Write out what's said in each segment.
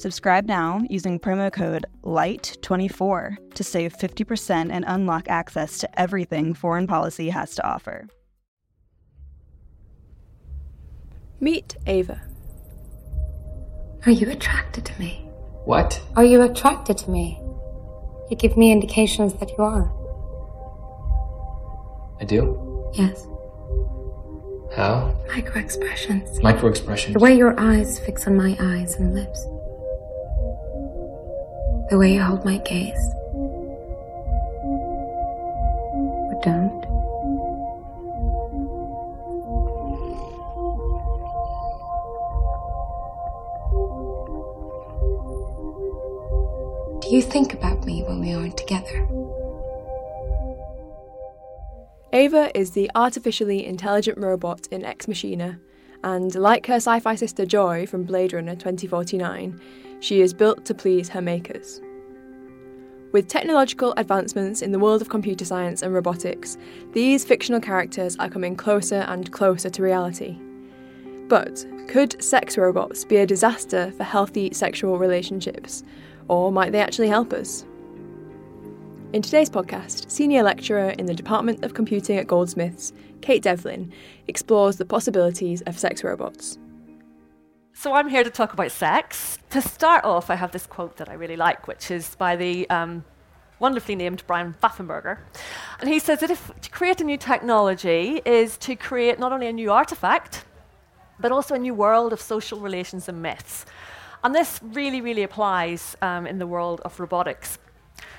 Subscribe now using promo code LIGHT24 to save 50% and unlock access to everything foreign policy has to offer. Meet Ava. Are you attracted to me? What? Are you attracted to me? You give me indications that you are. I do? Yes. How? Micro expressions. Micro expressions. The way your eyes fix on my eyes and lips. The way you hold my gaze. Or don't. Do you think about me when we aren't together? Ava is the artificially intelligent robot in Ex Machina, and like her sci fi sister Joy from Blade Runner 2049, she is built to please her makers. With technological advancements in the world of computer science and robotics, these fictional characters are coming closer and closer to reality. But could sex robots be a disaster for healthy sexual relationships? Or might they actually help us? In today's podcast, senior lecturer in the Department of Computing at Goldsmiths, Kate Devlin, explores the possibilities of sex robots. So I'm here to talk about sex. To start off, I have this quote that I really like, which is by the um, wonderfully named Bryan Pfaffenberger. And he says that if to create a new technology is to create not only a new artifact, but also a new world of social relations and myths. And this really, really applies um, in the world of robotics.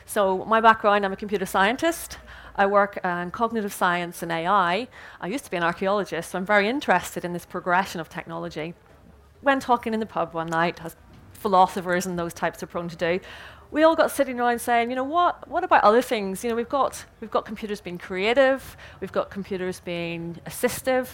So, my background I'm a computer scientist. I work in cognitive science and AI. I used to be an archaeologist, so I'm very interested in this progression of technology. When talking in the pub one night, as philosophers and those types are prone to do, we all got sitting around saying, you know, what, what about other things? You know, we've got, we've got computers being creative, we've got computers being assistive.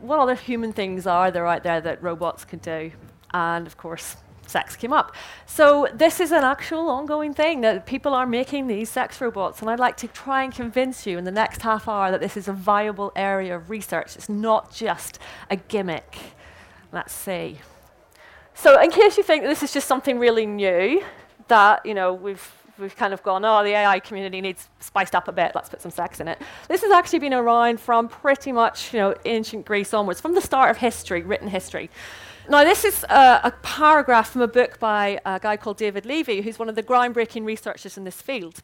What other human things are there out there that robots can do? And of course, sex came up. So this is an actual ongoing thing that people are making these sex robots, and I'd like to try and convince you in the next half hour that this is a viable area of research. It's not just a gimmick. Let's see. So in case you think this is just something really new, that you know we've we've kind of gone, oh, the AI community needs spiced up a bit. Let's put some sex in it. This has actually been around from pretty much you know ancient Greece onwards, from the start of history, written history. Now, this is a paragraph from a book by a guy called David Levy, who's one of the groundbreaking researchers in this field.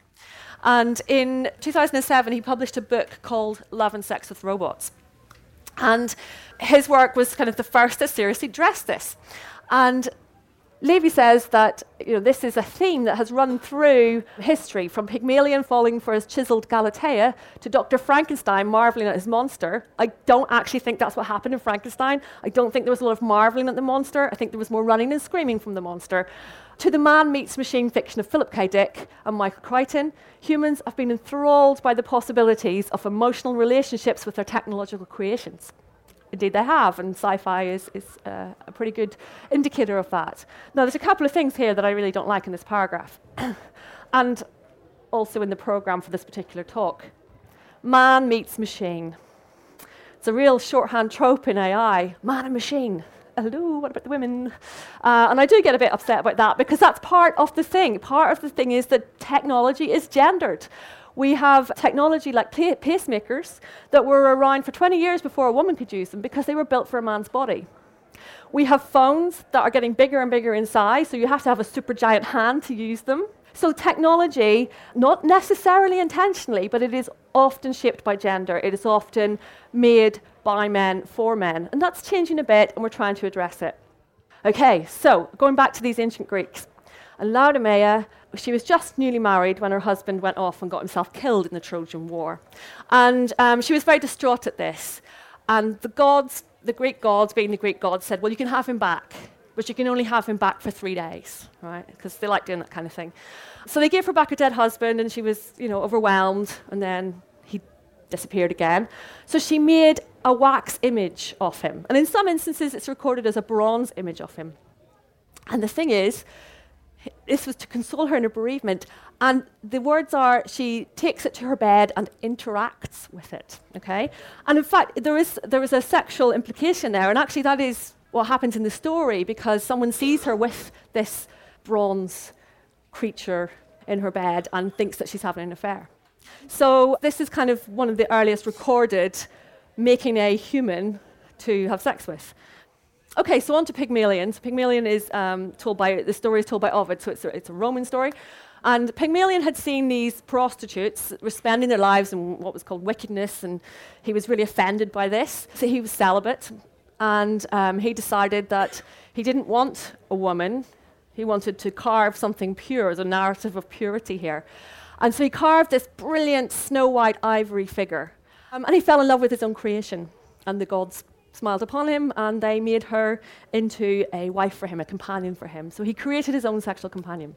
And in 2007, he published a book called Love and Sex with Robots. And his work was kind of the first to seriously address this. And Levy says that you know, this is a theme that has run through history, from Pygmalion falling for his chiseled Galatea to Dr. Frankenstein marveling at his monster. I don't actually think that's what happened in Frankenstein. I don't think there was a lot of marveling at the monster. I think there was more running and screaming from the monster. To the man meets machine fiction of Philip K. Dick and Michael Crichton, humans have been enthralled by the possibilities of emotional relationships with their technological creations. Indeed, they have, and sci fi is, is uh, a pretty good indicator of that. Now, there's a couple of things here that I really don't like in this paragraph, and also in the program for this particular talk. Man meets machine. It's a real shorthand trope in AI man and machine. Hello, what about the women? Uh, and I do get a bit upset about that because that's part of the thing. Part of the thing is that technology is gendered. We have technology like pacemakers that were around for 20 years before a woman could use them because they were built for a man's body. We have phones that are getting bigger and bigger in size, so you have to have a super giant hand to use them. So, technology, not necessarily intentionally, but it is often shaped by gender. It is often made by men for men. And that's changing a bit, and we're trying to address it. Okay, so going back to these ancient Greeks. And Laodamea, she was just newly married when her husband went off and got himself killed in the Trojan War. And um, she was very distraught at this. And the gods, the Greek gods, being the Greek gods, said, Well, you can have him back, but you can only have him back for three days, right? Because they like doing that kind of thing. So they gave her back her dead husband, and she was, you know, overwhelmed, and then he disappeared again. So she made a wax image of him. And in some instances, it's recorded as a bronze image of him. And the thing is, this was to console her in her bereavement. And the words are she takes it to her bed and interacts with it. Okay? And in fact, there is, there is a sexual implication there. And actually, that is what happens in the story because someone sees her with this bronze creature in her bed and thinks that she's having an affair. So, this is kind of one of the earliest recorded making a human to have sex with. Okay, so on to Pygmalion. So Pygmalion is um, told by, the story is told by Ovid, so it's a, it's a Roman story. And Pygmalion had seen these prostitutes spending their lives in what was called wickedness, and he was really offended by this. So he was celibate, and um, he decided that he didn't want a woman. He wanted to carve something pure, the narrative of purity here. And so he carved this brilliant snow white ivory figure. Um, and he fell in love with his own creation, and the gods smiled upon him and they made her into a wife for him, a companion for him. So he created his own sexual companion.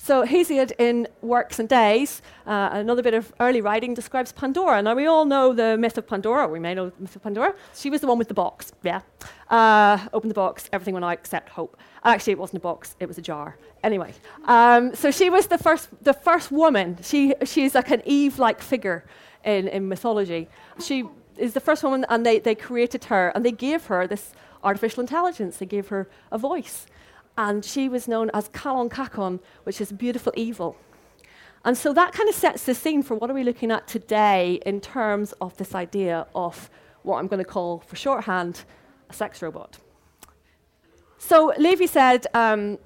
So Hesiod in Works and Days, uh, another bit of early writing, describes Pandora. Now we all know the myth of Pandora. We may know the myth of Pandora. She was the one with the box. Yeah. Uh, opened the box, everything went out except hope. Actually, it wasn't a box; it was a jar. Anyway, um, so she was the first, the first woman. She, she's like an Eve-like figure in, in mythology. She is the first woman, and they, they created her, and they gave her this artificial intelligence. They gave her a voice. And she was known as Kalon Kakon, which is beautiful evil. And so that kind of sets the scene for what are we looking at today in terms of this idea of what I'm going to call, for shorthand, a sex robot. So Levy said um,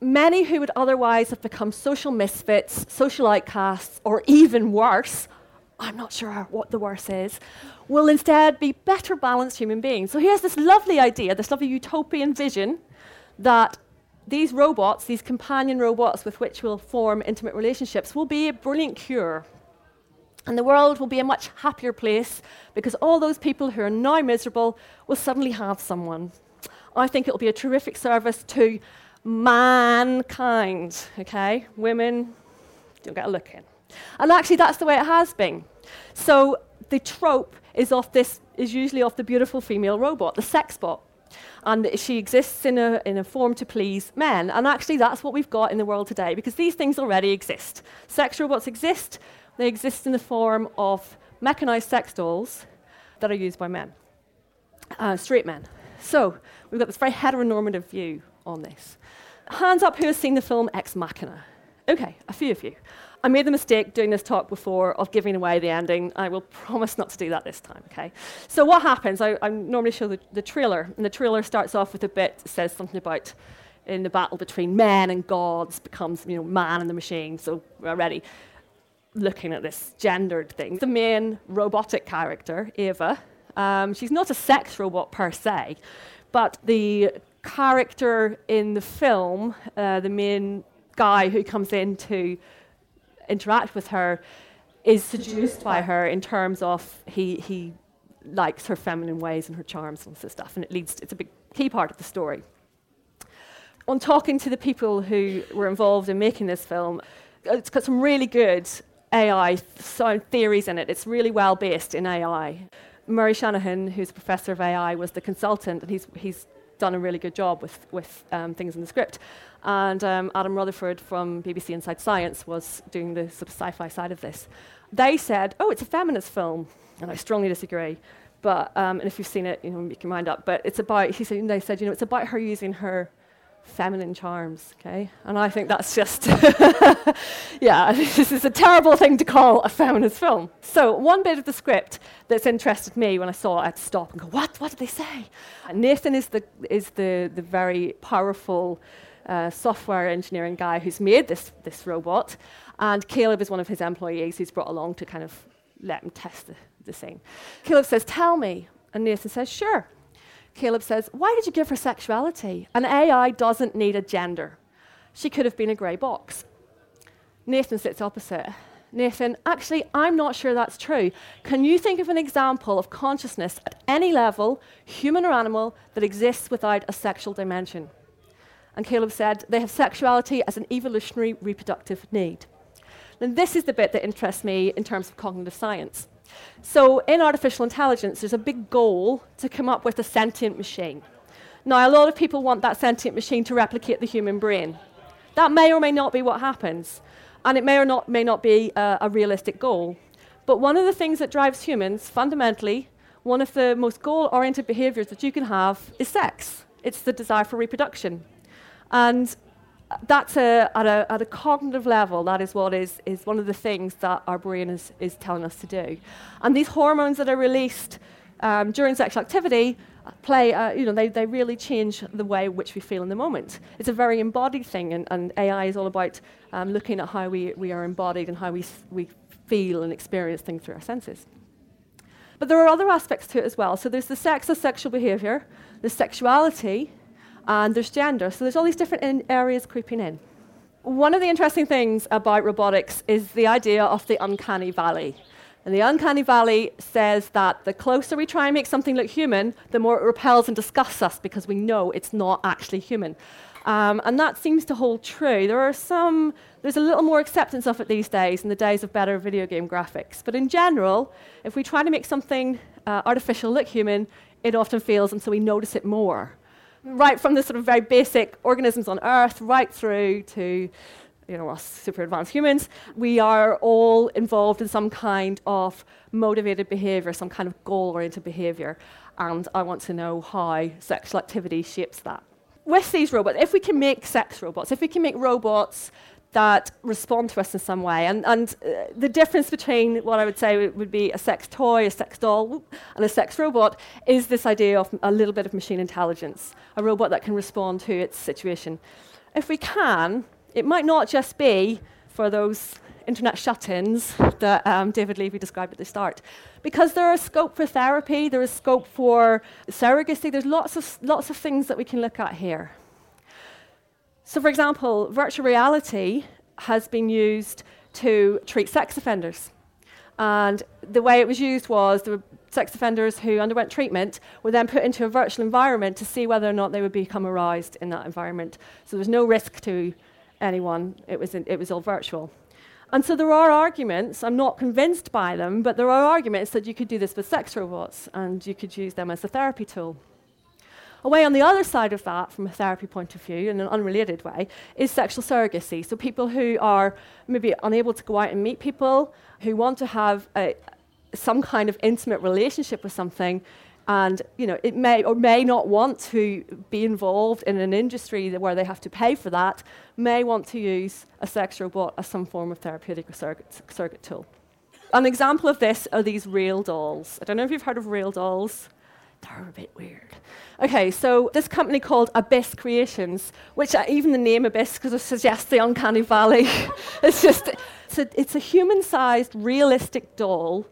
many who would otherwise have become social misfits, social outcasts, or even worse, I'm not sure what the worse is, will instead be better balanced human beings. So he has this lovely idea, this lovely utopian vision that these robots, these companion robots with which we'll form intimate relationships, will be a brilliant cure. And the world will be a much happier place because all those people who are now miserable will suddenly have someone. I think it'll be a terrific service to mankind, okay? Women, don't get a look in. And actually, that's the way it has been. So the trope is of this is usually of the beautiful female robot, the sex bot. And she exists in a, in a form to please men. And actually, that's what we've got in the world today because these things already exist. Sex robots exist, they exist in the form of mechanized sex dolls that are used by men, uh, straight men. So, we've got this very heteronormative view on this. Hands up who has seen the film Ex Machina? Okay, a few of you. I made the mistake doing this talk before of giving away the ending. I will promise not to do that this time, okay? So what happens, I, I normally show the, the trailer, and the trailer starts off with a bit that says something about in the battle between men and gods becomes, you know, man and the machine. So we're already looking at this gendered thing. The main robotic character, Eva, um, she's not a sex robot per se, but the character in the film, uh, the main guy who comes in to interact with her is seduced by her in terms of he, he likes her feminine ways and her charms and all this stuff, and it leads to, it's a big key part of the story. On talking to the people who were involved in making this film, it's got some really good AI theories in it. It's really well based in AI. Murray Shanahan, who's a professor of AI, was the consultant, and he's, he's done a really good job with, with um, things in the script. And um, Adam Rutherford from BBC Inside Science was doing the sort of sci fi side of this. They said, oh, it's a feminist film. And I strongly disagree. But, um, and if you've seen it, you know, make your mind up. But it's about, he said, they said, you know, it's about her using her feminine charms, okay? And I think that's just, yeah, this is a terrible thing to call a feminist film. So, one bit of the script that's interested me when I saw it, I had to stop and go, what? What did they say? And Nathan is the, is the, the very powerful uh, software engineering guy who's made this, this robot, and Caleb is one of his employees who's brought along to kind of let him test the, the thing. Caleb says, Tell me. And Nathan says, Sure. Caleb says, Why did you give her sexuality? An AI doesn't need a gender. She could have been a grey box. Nathan sits opposite. Nathan, actually, I'm not sure that's true. Can you think of an example of consciousness at any level, human or animal, that exists without a sexual dimension? And Caleb said, they have sexuality as an evolutionary reproductive need. And this is the bit that interests me in terms of cognitive science. So, in artificial intelligence, there's a big goal to come up with a sentient machine. Now, a lot of people want that sentient machine to replicate the human brain. That may or may not be what happens, and it may or not, may not be a, a realistic goal. But one of the things that drives humans, fundamentally, one of the most goal oriented behaviors that you can have is sex. It's the desire for reproduction. And that's a, at, a, at a cognitive level, that is what is, is one of the things that our brain is, is telling us to do. And these hormones that are released um, during sexual activity play, uh, you know, they, they really change the way in which we feel in the moment. It's a very embodied thing, and, and AI is all about um, looking at how we, we are embodied and how we, we feel and experience things through our senses. But there are other aspects to it as well. So there's the sex of sexual behavior, the sexuality, and there's gender. So there's all these different areas creeping in. One of the interesting things about robotics is the idea of the uncanny valley. And the uncanny valley says that the closer we try and make something look human, the more it repels and disgusts us because we know it's not actually human. Um, and that seems to hold true. There are some, there's a little more acceptance of it these days in the days of better video game graphics. But in general, if we try to make something uh, artificial look human, it often fails, and so we notice it more right from the sort of very basic organisms on Earth right through to you know, us super advanced humans, we are all involved in some kind of motivated behavior, some kind of goal oriented behavior. And I want to know how sexual activity shapes that. With these robots, if we can make sex robots, if we can make robots that respond to us in some way. And, and uh, the difference between what I would say would be a sex toy, a sex doll, and a sex robot is this idea of a little bit of machine intelligence, a robot that can respond to its situation. If we can, it might not just be for those internet shut-ins that um, David Levy described at the start. Because there is scope for therapy, there is scope for surrogacy, there's lots of, lots of things that we can look at here. So, for example, virtual reality has been used to treat sex offenders. And the way it was used was the sex offenders who underwent treatment were then put into a virtual environment to see whether or not they would become aroused in that environment. So there was no risk to anyone, it was, in, it was all virtual. And so there are arguments, I'm not convinced by them, but there are arguments that you could do this with sex robots and you could use them as a therapy tool. Away on the other side of that, from a therapy point of view, in an unrelated way, is sexual surrogacy. So people who are maybe unable to go out and meet people, who want to have a, some kind of intimate relationship with something, and you know it may or may not want to be involved in an industry where they have to pay for that, may want to use a sex robot as some form of therapeutic surrogate, surrogate tool. An example of this are these real dolls. I don't know if you've heard of real dolls. They're a bit weird. Okay, so this company called Abyss Creations, which uh, even the name Abyss because it suggests the uncanny valley. it's just it's a, it's a human-sized, realistic doll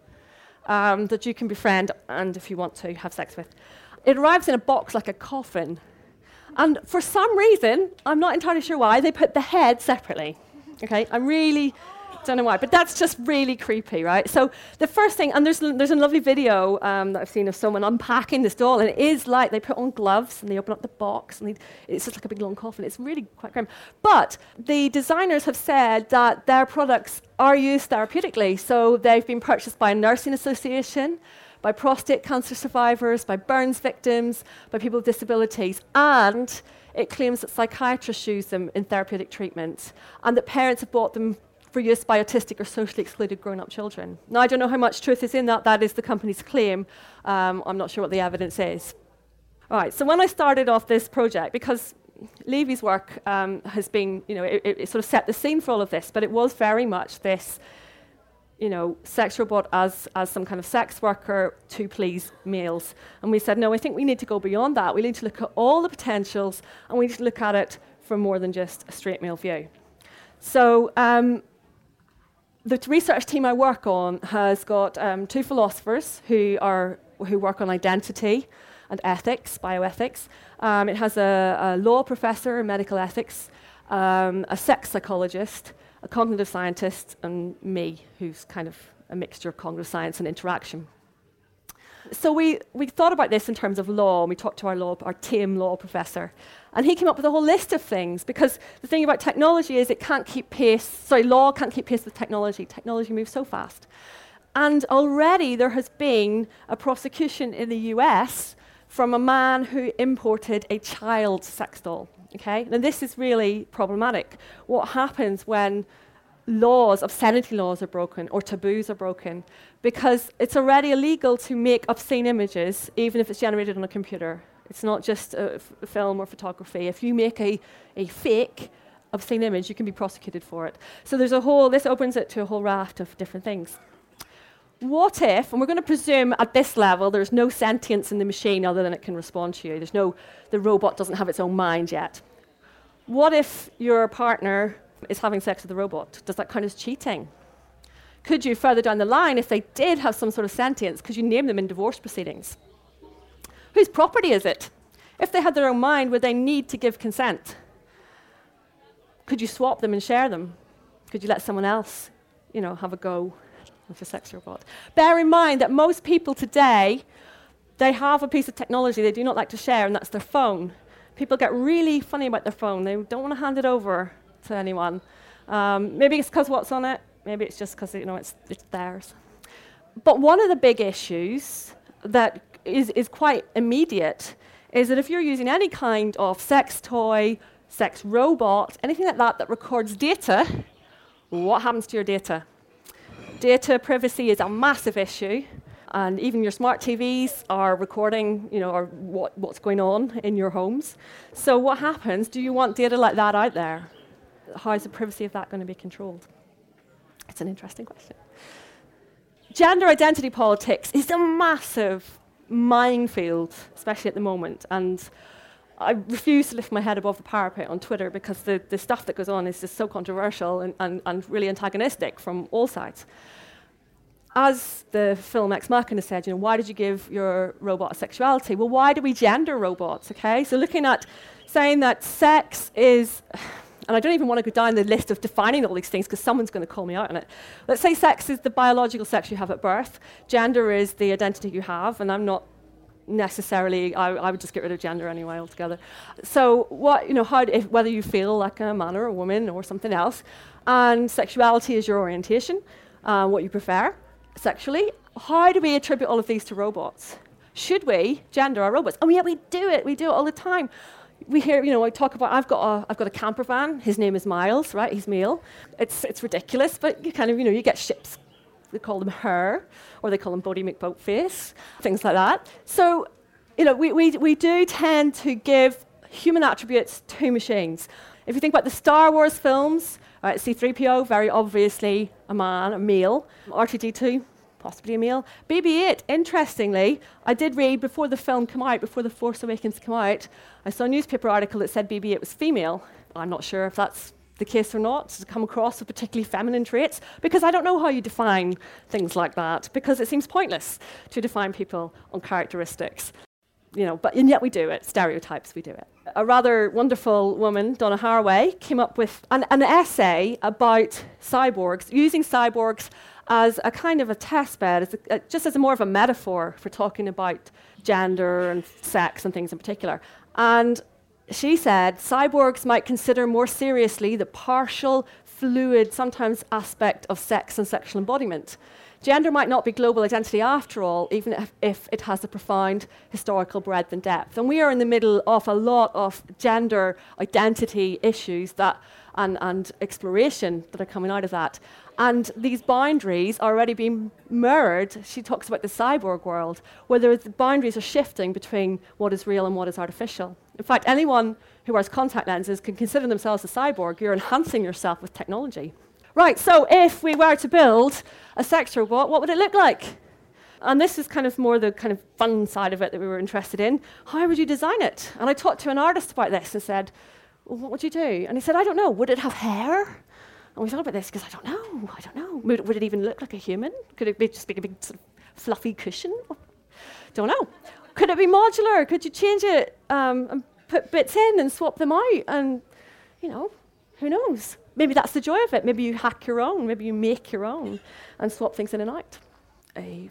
um, that you can befriend and, if you want to, have sex with. It arrives in a box like a coffin, and for some reason, I'm not entirely sure why, they put the head separately. Okay, I'm really don't know why, but that's just really creepy, right? So the first thing, and there's, there's a lovely video um, that I've seen of someone unpacking this doll, and it is like they put on gloves and they open up the box, and it's just like a big long coffin. It's really quite grim. But the designers have said that their products are used therapeutically, so they've been purchased by a nursing association, by prostate cancer survivors, by burns victims, by people with disabilities, and it claims that psychiatrists use them in therapeutic treatment, and that parents have bought them for use by autistic or socially excluded grown up children. Now, I don't know how much truth is in that. That is the company's claim. Um, I'm not sure what the evidence is. All right, so when I started off this project, because Levy's work um, has been, you know, it, it, sort of set the scene for all of this, but it was very much this, you know, sex robot as, as some kind of sex worker to please males. And we said, no, I think we need to go beyond that. We need to look at all the potentials and we need to look at it from more than just a straight male view. So, um, the research team I work on has got um, two philosophers who, are, who work on identity and ethics, bioethics. Um, it has a, a, law professor in medical ethics, um, a sex psychologist, a cognitive scientist, and me, who's kind of a mixture of cognitive science and interaction. So we, we thought about this in terms of law, and we talked to our, law, our TAME law professor. And he came up with a whole list of things because the thing about technology is it can't keep pace, sorry, law can't keep pace with technology. Technology moves so fast. And already there has been a prosecution in the US from a man who imported a child sex doll. Okay? And this is really problematic. What happens when laws, obscenity laws are broken or taboos are broken because it's already illegal to make obscene images even if it's generated on a computer. It's not just a, film or photography. If you make a, a fake obscene image, you can be prosecuted for it. So there's a whole, this opens it to a whole raft of different things. What if, and we're going to presume at this level there's no sentience in the machine other than it can respond to you. There's no, the robot doesn't have its own mind yet. What if your partner is having sex with a robot. Does that count as cheating? Could you, further down the line, if they did have some sort of sentience, could you name them in divorce proceedings? Whose property is it? If they had their own mind, would they need to give consent? Could you swap them and share them? Could you let someone else, you know, have a go with a sex robot? Bear in mind that most people today, they have a piece of technology they do not like to share, and that's their phone. People get really funny about their phone. They don't want to hand it over to anyone. Um, maybe it's because what's on it. Maybe it's just because you know it's, it's theirs. But one of the big issues that is, is quite immediate is that if you're using any kind of sex toy, sex robot, anything like that that records data, what happens to your data? Data privacy is a massive issue, and even your smart TVs are recording, you know, or what, what's going on in your homes. So what happens? Do you want data like that out there? How is the privacy of that going to be controlled? It's an interesting question. Gender identity politics is a massive minefield, especially at the moment. And I refuse to lift my head above the parapet on Twitter because the, the stuff that goes on is just so controversial and, and, and really antagonistic from all sides. As the film Ex Machina said, you know, why did you give your robot a sexuality? Well, why do we gender robots? Okay, so looking at saying that sex is and I don't even want to go down the list of defining all these things because someone's going to call me out on it. Let's say sex is the biological sex you have at birth, gender is the identity you have, and I'm not necessarily I, I, would just get rid of gender anyway altogether. So what you know how if, whether you feel like a man or a woman or something else and sexuality is your orientation uh, what you prefer sexually how do we attribute all of these to robots? Should we gender our robots? And yet we do it we do it all the time we hear, you know, I talk about, I've got a, I've got a camper van. His name is Miles, right? He's male. It's, it's ridiculous, but you kind of, you know, you get ships. They call them her, or they call them Boaty McBoatface, things like that. So, you know, we, we, we do tend to give human attributes to machines. If you think about the Star Wars films, right, C3PO, very obviously a man, a male. R2D2, possibly a male. BB-8, interestingly, I did read before the film came out, before The Force Awakens came out, I saw a newspaper article that said BB-8 was female. I'm not sure if that's the case or not, to come across with particularly feminine traits, because I don't know how you define things like that, because it seems pointless to define people on characteristics. You know, but and yet we do it, stereotypes, we do it. A rather wonderful woman, Donna Haraway, came up with an, an essay about cyborgs, using cyborgs as a kind of a test bed, as a, uh, just as more of a metaphor for talking about gender and sex and things in particular. And she said cyborgs might consider more seriously the partial, fluid, sometimes aspect of sex and sexual embodiment. Gender might not be global identity after all, even if, if, it has a profound historical breadth and depth. And we are in the middle of a lot of gender identity issues that, and, and exploration that are coming out of that. And these boundaries are already being mirrored. She talks about the cyborg world, where the boundaries are shifting between what is real and what is artificial. In fact, anyone who wears contact lenses can consider themselves a cyborg. You're enhancing yourself with technology. Right, so if we were to build a sex robot, what would it look like? And this is kind of more the kind of fun side of it that we were interested in. How would you design it? And I talked to an artist about this and said, well, what would you do? And he said, I don't know. Would it have hair? And we thought about this because I don't know. I don't know. Would, would, it even look like a human? Could it be just be a big sort of fluffy cushion? Don't know. Could it be modular? Could you change it um, and put bits in and swap them out? And, you know, who knows? Maybe that's the joy of it. Maybe you hack your own. Maybe you make your own and swap things in and out. A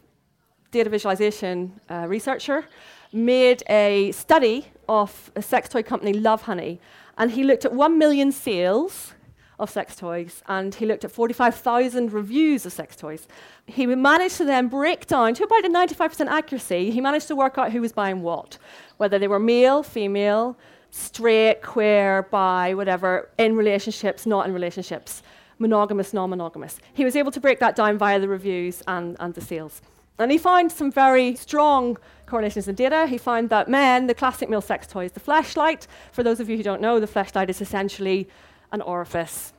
data visualization uh, researcher made a study of a sex toy company, Lovehoney, and he looked at 1 million sales of sex toys and he looked at 45,000 reviews of sex toys. He managed to then break down to about a 95% accuracy, he managed to work out who was buying what, whether they were male, female, straight, queer, bi, whatever, in relationships, not in relationships, monogamous, non monogamous. He was able to break that down via the reviews and, and the sales. And he found some very strong correlations in data. He found that men, the classic male sex toy is the Fleshlight. For those of you who don't know, the Fleshlight is essentially an orifice.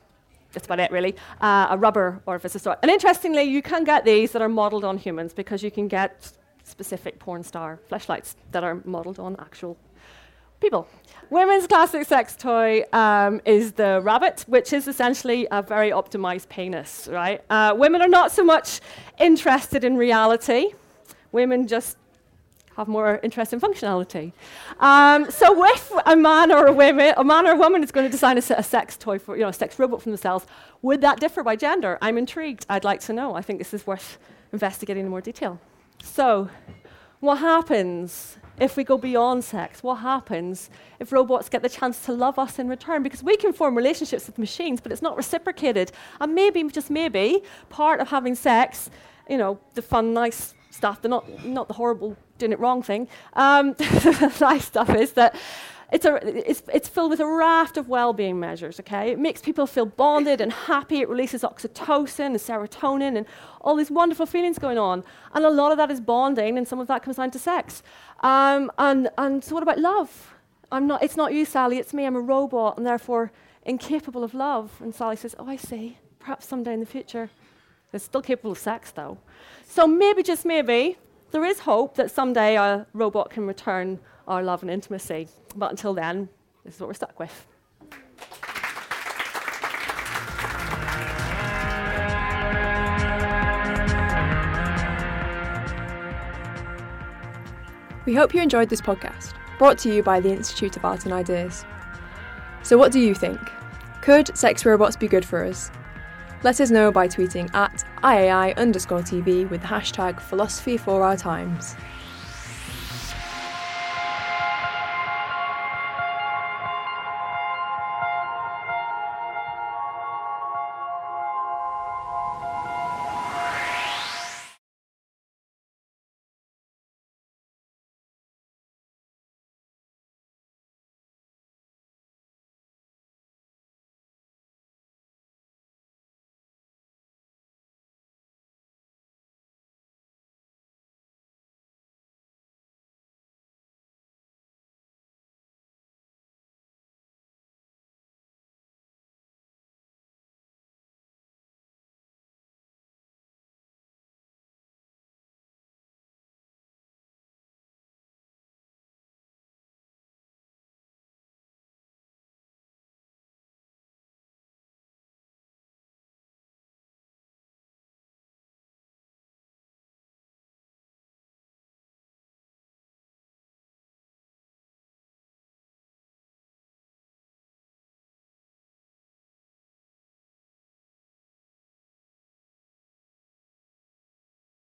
That's about it, really. Uh, a rubber orifice. And interestingly, you can get these that are modeled on humans because you can get specific porn star Fleshlights that are modeled on actual people. Women's classic sex toy um, is the rabbit, which is essentially a very optimized penis, right? Uh, women are not so much interested in reality. Women just have more interest in functionality. Um, so if a man or a woman, a man or a woman is going to design a, a, sex toy for, you know, a sex robot for themselves, would that differ by gender? I'm intrigued. I'd like to know. I think this is worth investigating in more detail. So, what happens if we go beyond sex? What happens if robots get the chance to love us in return? Because we can form relationships with machines, but it's not reciprocated. And maybe, just maybe, part of having sex, you know, the fun, nice stuff, the not, not the horrible doing it wrong thing. Um, the nice stuff is that it's, a, it's, it's filled with a raft of well-being measures, okay? It makes people feel bonded and happy. It releases oxytocin and serotonin and all these wonderful feelings going on. And a lot of that is bonding, and some of that comes down to sex. Um, and, and so what about love? I'm not, it's not you, Sally, it's me. I'm a robot and therefore incapable of love. And Sally says, oh, I see. Perhaps someday in the future. It's still capable of sex, though. So maybe, just maybe, there is hope that someday a robot can return our love and intimacy. But until then, this is what we're stuck with. We hope you enjoyed this podcast, brought to you by the Institute of Art and Ideas. So, what do you think? Could sex robots be good for us? Let us know by tweeting at IAI underscore TV with the hashtag philosophy for our times.